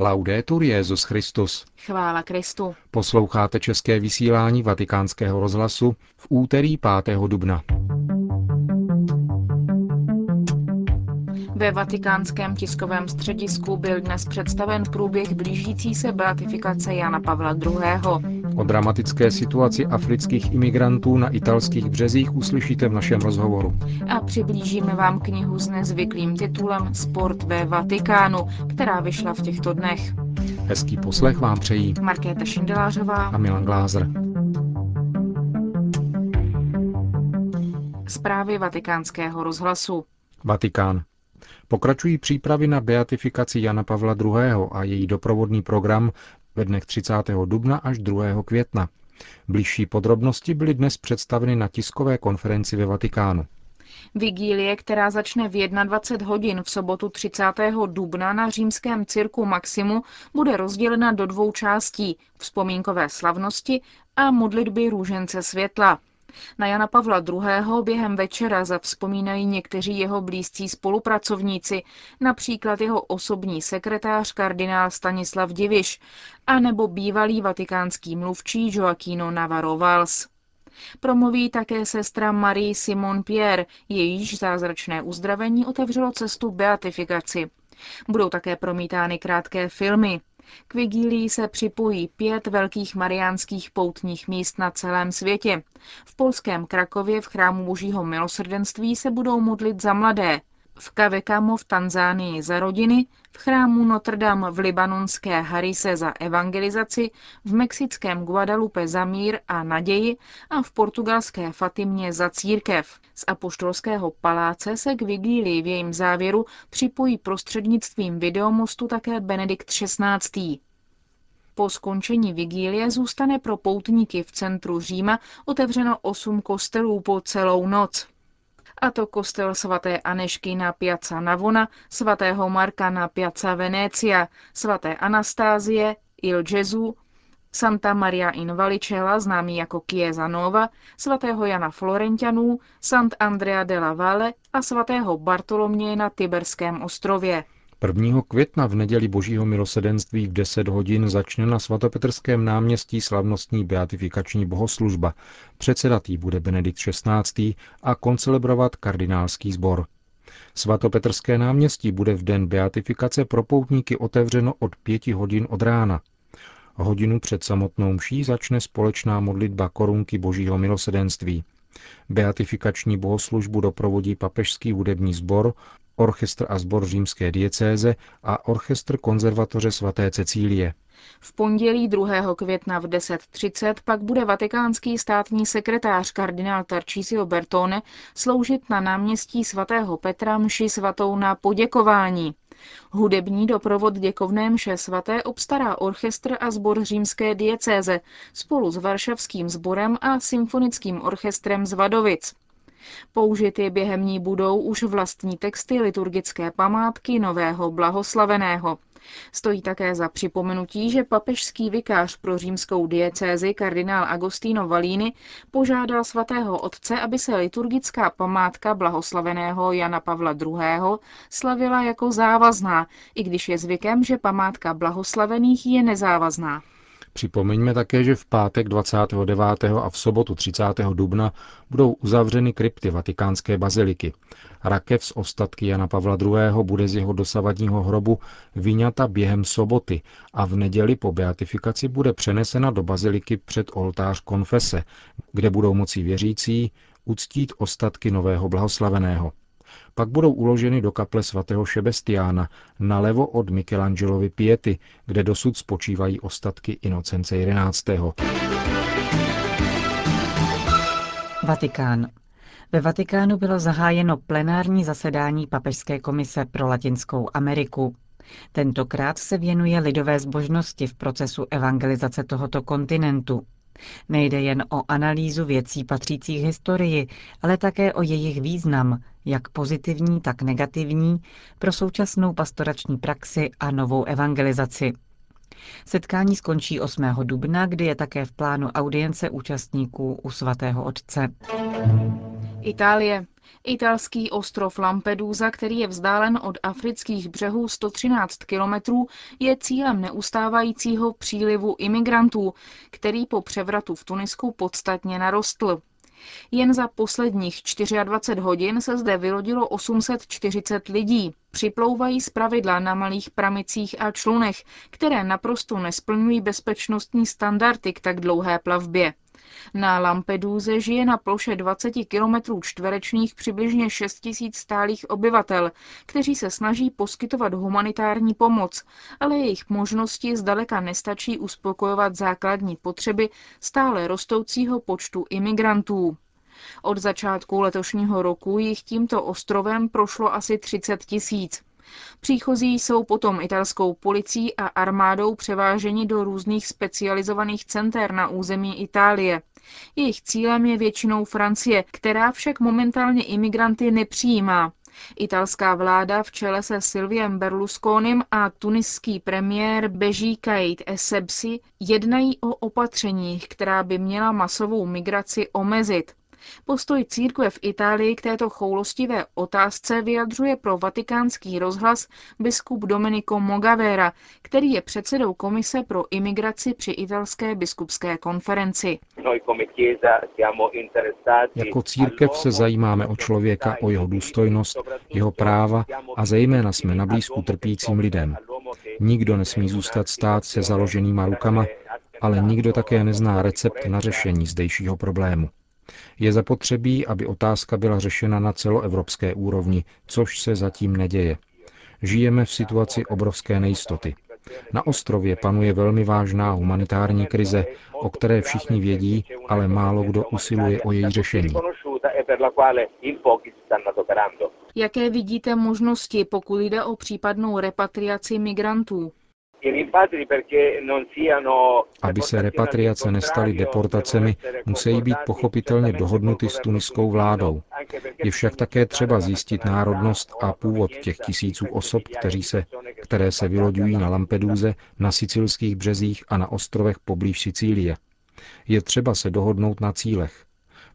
Laudetur Jezus Christus. Chvála Kristu. Posloucháte české vysílání Vatikánského rozhlasu v úterý 5. dubna. Ve vatikánském tiskovém středisku byl dnes představen průběh blížící se beatifikace Jana Pavla II. O dramatické situaci afrických imigrantů na italských březích uslyšíte v našem rozhovoru. A přiblížíme vám knihu s nezvyklým titulem Sport ve Vatikánu, která vyšla v těchto dnech. Hezký poslech vám přejí Markéta Šindelářová a Milan Glázer. Zprávy vatikánského rozhlasu. Vatikán. Pokračují přípravy na beatifikaci Jana Pavla II. a její doprovodný program ve dnech 30. dubna až 2. května. Bližší podrobnosti byly dnes představeny na tiskové konferenci ve Vatikánu. Vigílie, která začne v 21 hodin v sobotu 30. dubna na římském cirku Maximu, bude rozdělena do dvou částí – vzpomínkové slavnosti a modlitby růžence světla. Na Jana Pavla II. během večera zavzpomínají někteří jeho blízcí spolupracovníci, například jeho osobní sekretář kardinál Stanislav Diviš a nebo bývalý vatikánský mluvčí Joaquino Navarro Valls. Promluví také sestra Marie Simon Pierre, jejíž zázračné uzdravení otevřelo cestu beatifikaci. Budou také promítány krátké filmy. K vigílii se připojí pět velkých mariánských poutních míst na celém světě. V polském Krakově v chrámu Božího milosrdenství se budou modlit za mladé, v Kavekamo v Tanzánii za rodiny, v chrámu Notre Dame v libanonské Harise za evangelizaci, v mexickém Guadalupe za mír a naději a v portugalské Fatimě za církev. Z apoštolského paláce se k vigílii v jejím závěru připojí prostřednictvím videomostu také Benedikt XVI. Po skončení vigílie zůstane pro poutníky v centru Říma otevřeno osm kostelů po celou noc a to kostel svaté Anešky na Piazza Navona, svatého Marka na Piazza Venecia, svaté Anastázie, Il Gesù, Santa Maria in Valicella, známý jako Chiesa Nova, svatého Jana Florentianů, Sant Andrea della Valle a svatého Bartoloměje na Tiberském ostrově. 1. května v neděli Božího milosedenství v 10 hodin začne na svatopetrském náměstí slavnostní beatifikační bohoslužba. Předsedatý bude Benedikt XVI. a koncelebrovat kardinálský sbor. Svatopetrské náměstí bude v den beatifikace pro poutníky otevřeno od 5 hodin od rána. Hodinu před samotnou mší začne společná modlitba korunky Božího milosedenství. Beatifikační bohoslužbu doprovodí papežský hudební sbor orchestr a sbor římské diecéze a orchestr konzervatoře svaté Cecílie. V pondělí 2. května v 10.30 pak bude vatikánský státní sekretář kardinál Tarcísio Bertone sloužit na náměstí svatého Petra mši svatou na poděkování. Hudební doprovod děkovné mše svaté obstará orchestr a sbor římské diecéze spolu s Varšavským sborem a symfonickým orchestrem z Vadovic. Použity během ní budou už vlastní texty liturgické památky nového blahoslaveného. Stojí také za připomenutí, že papežský vikář pro římskou diecézi kardinál Agostino Valíny požádal svatého otce, aby se liturgická památka blahoslaveného Jana Pavla II. slavila jako závazná, i když je zvykem, že památka blahoslavených je nezávazná. Připomeňme také, že v pátek 29. a v sobotu 30. dubna budou uzavřeny krypty vatikánské baziliky. Rakev z ostatky Jana Pavla II. bude z jeho dosavadního hrobu vyňata během soboty a v neděli po beatifikaci bude přenesena do baziliky před oltář konfese, kde budou moci věřící uctít ostatky nového blahoslaveného. Pak budou uloženy do kaple svatého Šebestiána, nalevo od Michelangelovy Piety, kde dosud spočívají ostatky Inocence 11. Vatikán. Ve Vatikánu bylo zahájeno plenární zasedání Papežské komise pro Latinskou Ameriku. Tentokrát se věnuje lidové zbožnosti v procesu evangelizace tohoto kontinentu. Nejde jen o analýzu věcí patřících historii, ale také o jejich význam, jak pozitivní, tak negativní, pro současnou pastorační praxi a novou evangelizaci. Setkání skončí 8. dubna, kdy je také v plánu audience účastníků u svatého otce. Itálie. Italský ostrov Lampedusa, který je vzdálen od afrických břehů 113 kilometrů, je cílem neustávajícího přílivu imigrantů, který po převratu v Tunisku podstatně narostl. Jen za posledních 24 hodin se zde vylodilo 840 lidí. Připlouvají pravidla na malých pramicích a člunech, které naprosto nesplňují bezpečnostní standardy k tak dlouhé plavbě. Na Lampeduze žije na ploše 20 km čtverečních přibližně 6 tisíc stálých obyvatel, kteří se snaží poskytovat humanitární pomoc, ale jejich možnosti zdaleka nestačí uspokojovat základní potřeby stále rostoucího počtu imigrantů. Od začátku letošního roku jich tímto ostrovem prošlo asi 30 tisíc. Příchozí jsou potom italskou policií a armádou převáženi do různých specializovaných center na území Itálie. Jejich cílem je většinou Francie, která však momentálně imigranty nepřijímá. Italská vláda v čele se Silviem Berlusconim a tuniský premiér Beží Kait Essebsi jednají o opatřeních, která by měla masovou migraci omezit. Postoj církve v Itálii k této choulostivé otázce vyjadřuje pro vatikánský rozhlas biskup Domenico Mogavera, který je předsedou Komise pro imigraci při italské biskupské konferenci. Jako církev se zajímáme o člověka, o jeho důstojnost, jeho práva a zejména jsme na blízku trpícím lidem. Nikdo nesmí zůstat stát se založenýma rukama, ale nikdo také nezná recept na řešení zdejšího problému. Je zapotřebí, aby otázka byla řešena na celoevropské úrovni, což se zatím neděje. Žijeme v situaci obrovské nejistoty. Na ostrově panuje velmi vážná humanitární krize, o které všichni vědí, ale málo kdo usiluje o její řešení. Jaké vidíte možnosti, pokud jde o případnou repatriaci migrantů? Aby se repatriace nestaly deportacemi, musí být pochopitelně dohodnuty s tuniskou vládou. Je však také třeba zjistit národnost a původ těch tisíců osob, kteří se, které se vyloďují na Lampeduze, na sicilských březích a na ostrovech poblíž Sicílie. Je třeba se dohodnout na cílech.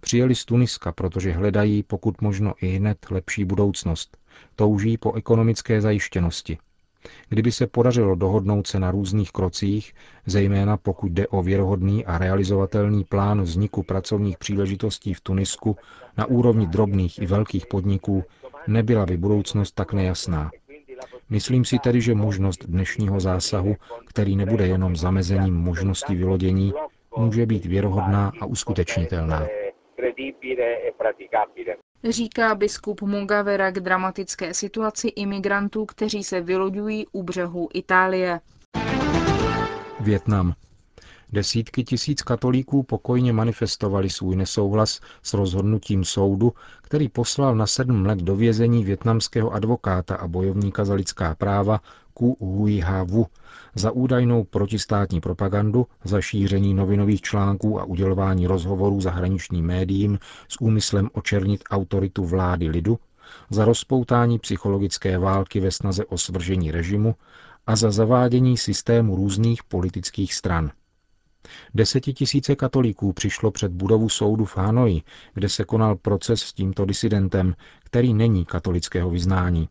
Přijeli z Tuniska, protože hledají pokud možno i hned lepší budoucnost. Touží po ekonomické zajištěnosti. Kdyby se podařilo dohodnout se na různých krocích, zejména pokud jde o věrohodný a realizovatelný plán vzniku pracovních příležitostí v Tunisku na úrovni drobných i velkých podniků, nebyla by budoucnost tak nejasná. Myslím si tedy, že možnost dnešního zásahu, který nebude jenom zamezením možnosti vylodění, může být věrohodná a uskutečnitelná říká biskup Mugavera k dramatické situaci imigrantů, kteří se vyloďují u břehu Itálie. Větnam. Desítky tisíc katolíků pokojně manifestovali svůj nesouhlas s rozhodnutím soudu, který poslal na sedm let do vězení větnamského advokáta a bojovníka za lidská práva Ku Hui Ha Vu za údajnou protistátní propagandu, za šíření novinových článků a udělování rozhovorů zahraničním médiím s úmyslem očernit autoritu vlády lidu, za rozpoutání psychologické války ve snaze o svržení režimu a za zavádění systému různých politických stran. Desetitisíce katolíků přišlo před budovu soudu v Hanoji, kde se konal proces s tímto disidentem, který není katolického vyznání.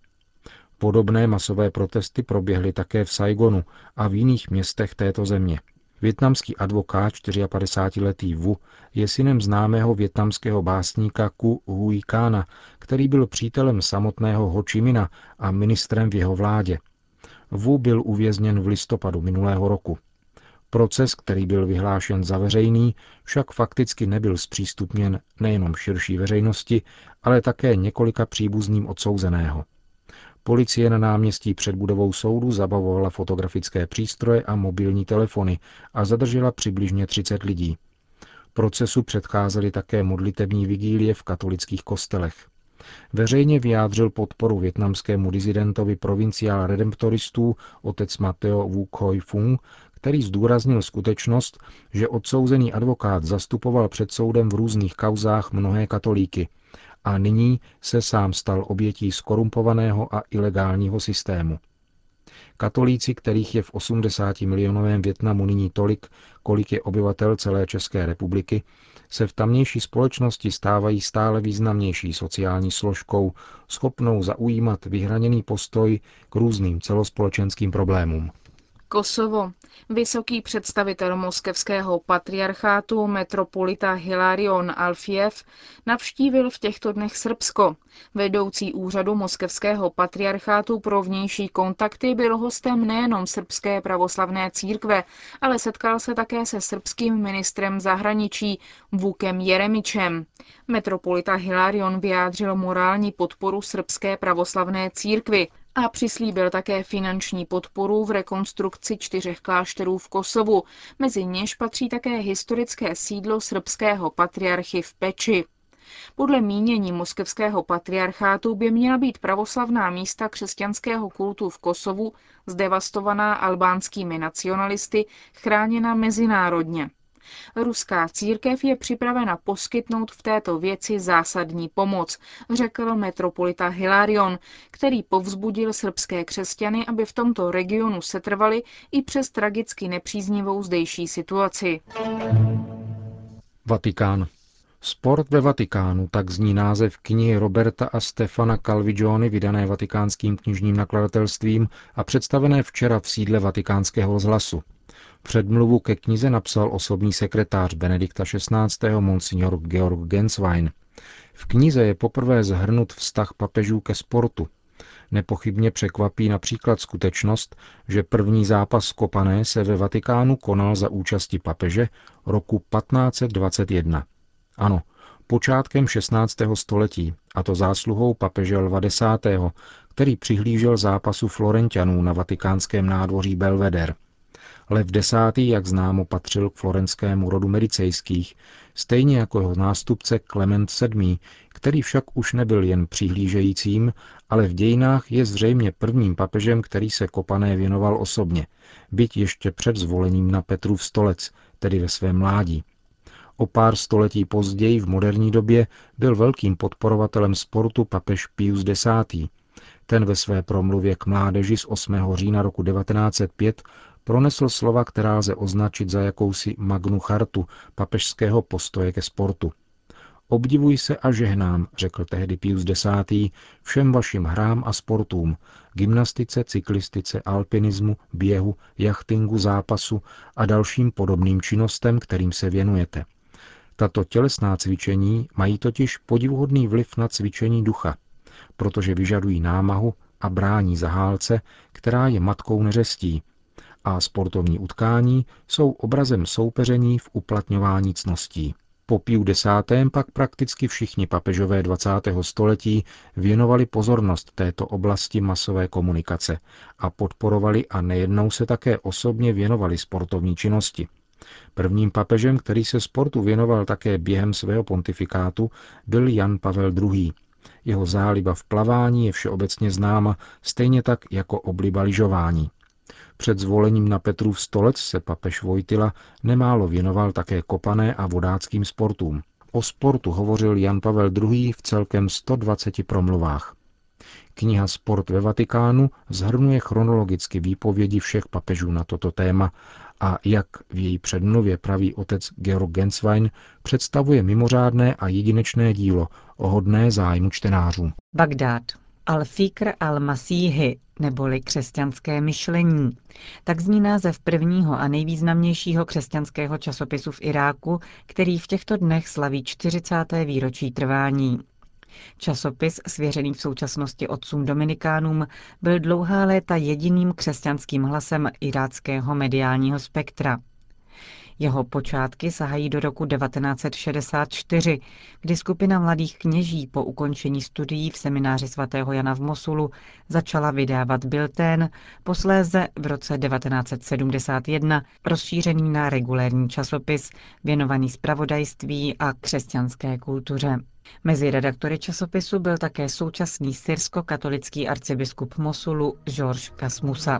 Podobné masové protesty proběhly také v Saigonu a v jiných městech této země. Větnamský advokát 54-letý Wu je synem známého větnamského básníka Ku Hui Kana, který byl přítelem samotného Ho Chi Mina a ministrem v jeho vládě. Wu byl uvězněn v listopadu minulého roku. Proces, který byl vyhlášen za veřejný, však fakticky nebyl zpřístupněn nejenom širší veřejnosti, ale také několika příbuzným odsouzeného. Policie na náměstí před budovou soudu zabavovala fotografické přístroje a mobilní telefony a zadržela přibližně 30 lidí. Procesu předcházely také modlitební vigílie v katolických kostelech. Veřejně vyjádřil podporu větnamskému dizidentovi provinciál redemptoristů otec Mateo Wu Khoi Fung, který zdůraznil skutečnost, že odsouzený advokát zastupoval před soudem v různých kauzách mnohé katolíky a nyní se sám stal obětí skorumpovaného a ilegálního systému. Katolíci, kterých je v 80 milionovém Větnamu nyní tolik, kolik je obyvatel celé České republiky, se v tamnější společnosti stávají stále významnější sociální složkou, schopnou zaujímat vyhraněný postoj k různým celospolečenským problémům. Kosovo. Vysoký představitel moskevského patriarchátu metropolita Hilarion Alfiev navštívil v těchto dnech Srbsko. Vedoucí úřadu moskevského patriarchátu pro vnější kontakty byl hostem nejenom srbské pravoslavné církve, ale setkal se také se srbským ministrem zahraničí Vukem Jeremičem. Metropolita Hilarion vyjádřil morální podporu srbské pravoslavné církvy a přislíbil také finanční podporu v rekonstrukci čtyřech klášterů v Kosovu, mezi něž patří také historické sídlo srbského patriarchy v Peči. Podle mínění moskevského patriarchátu by měla být pravoslavná místa křesťanského kultu v Kosovu, zdevastovaná albánskými nacionalisty, chráněna mezinárodně. Ruská církev je připravena poskytnout v této věci zásadní pomoc, řekl metropolita Hilarion, který povzbudil srbské křesťany, aby v tomto regionu setrvali i přes tragicky nepříznivou zdejší situaci. Vatikán. Sport ve Vatikánu, tak zní název knihy Roberta a Stefana Calvigioni vydané vatikánským knižním nakladatelstvím a představené včera v sídle vatikánského rozhlasu. Předmluvu ke knize napsal osobní sekretář Benedikta XVI. monsignor Georg Genswein. V knize je poprvé zhrnut vztah papežů ke sportu. Nepochybně překvapí například skutečnost, že první zápas kopané se ve Vatikánu konal za účasti papeže roku 1521. Ano, počátkem 16. století, a to zásluhou papeže Lva X., který přihlížel zápasu Florentianů na vatikánském nádvoří Belvedere. Lev X., jak známo, patřil k florenskému rodu medicejských, stejně jako jeho nástupce Klement VII., který však už nebyl jen přihlížejícím, ale v dějinách je zřejmě prvním papežem, který se kopané věnoval osobně, byť ještě před zvolením na Petrův stolec, tedy ve svém mládí. O pár století později v moderní době byl velkým podporovatelem sportu papež Pius X. Ten ve své promluvě k mládeži z 8. října roku 1905 pronesl slova, která lze označit za jakousi magnu chartu papežského postoje ke sportu. Obdivuj se a žehnám, řekl tehdy Pius X. všem vašim hrám a sportům, gymnastice, cyklistice, alpinismu, běhu, jachtingu, zápasu a dalším podobným činnostem, kterým se věnujete. Tato tělesná cvičení mají totiž podivuhodný vliv na cvičení ducha, protože vyžadují námahu a brání zahálce, která je matkou neřestí, a sportovní utkání jsou obrazem soupeření v uplatňování cností. Po Piu X. pak prakticky všichni papežové 20. století věnovali pozornost této oblasti masové komunikace a podporovali a nejednou se také osobně věnovali sportovní činnosti. Prvním papežem, který se sportu věnoval také během svého pontifikátu, byl Jan Pavel II. Jeho záliba v plavání je všeobecně známa, stejně tak jako obliba lyžování. Před zvolením na Petrův stolec se papež Vojtila nemálo věnoval také kopané a vodáckým sportům. O sportu hovořil Jan Pavel II. v celkem 120 promluvách. Kniha Sport ve Vatikánu zhrnuje chronologicky výpovědi všech papežů na toto téma a, jak v její předmluvě praví otec Georg Genswein, představuje mimořádné a jedinečné dílo, ohodné zájmu čtenářů. Bagdád. Al-Fikr al-Masíhy, neboli křesťanské myšlení. Tak zní název prvního a nejvýznamnějšího křesťanského časopisu v Iráku, který v těchto dnech slaví 40. výročí trvání. Časopis, svěřený v současnosti otcům Dominikánům, byl dlouhá léta jediným křesťanským hlasem iráckého mediálního spektra. Jeho počátky sahají do roku 1964, kdy skupina mladých kněží po ukončení studií v semináři svatého Jana v Mosulu začala vydávat biltén, posléze v roce 1971 rozšířený na regulérní časopis věnovaný spravodajství a křesťanské kultuře. Mezi redaktory časopisu byl také současný syrsko-katolický arcibiskup Mosulu George Kasmusa.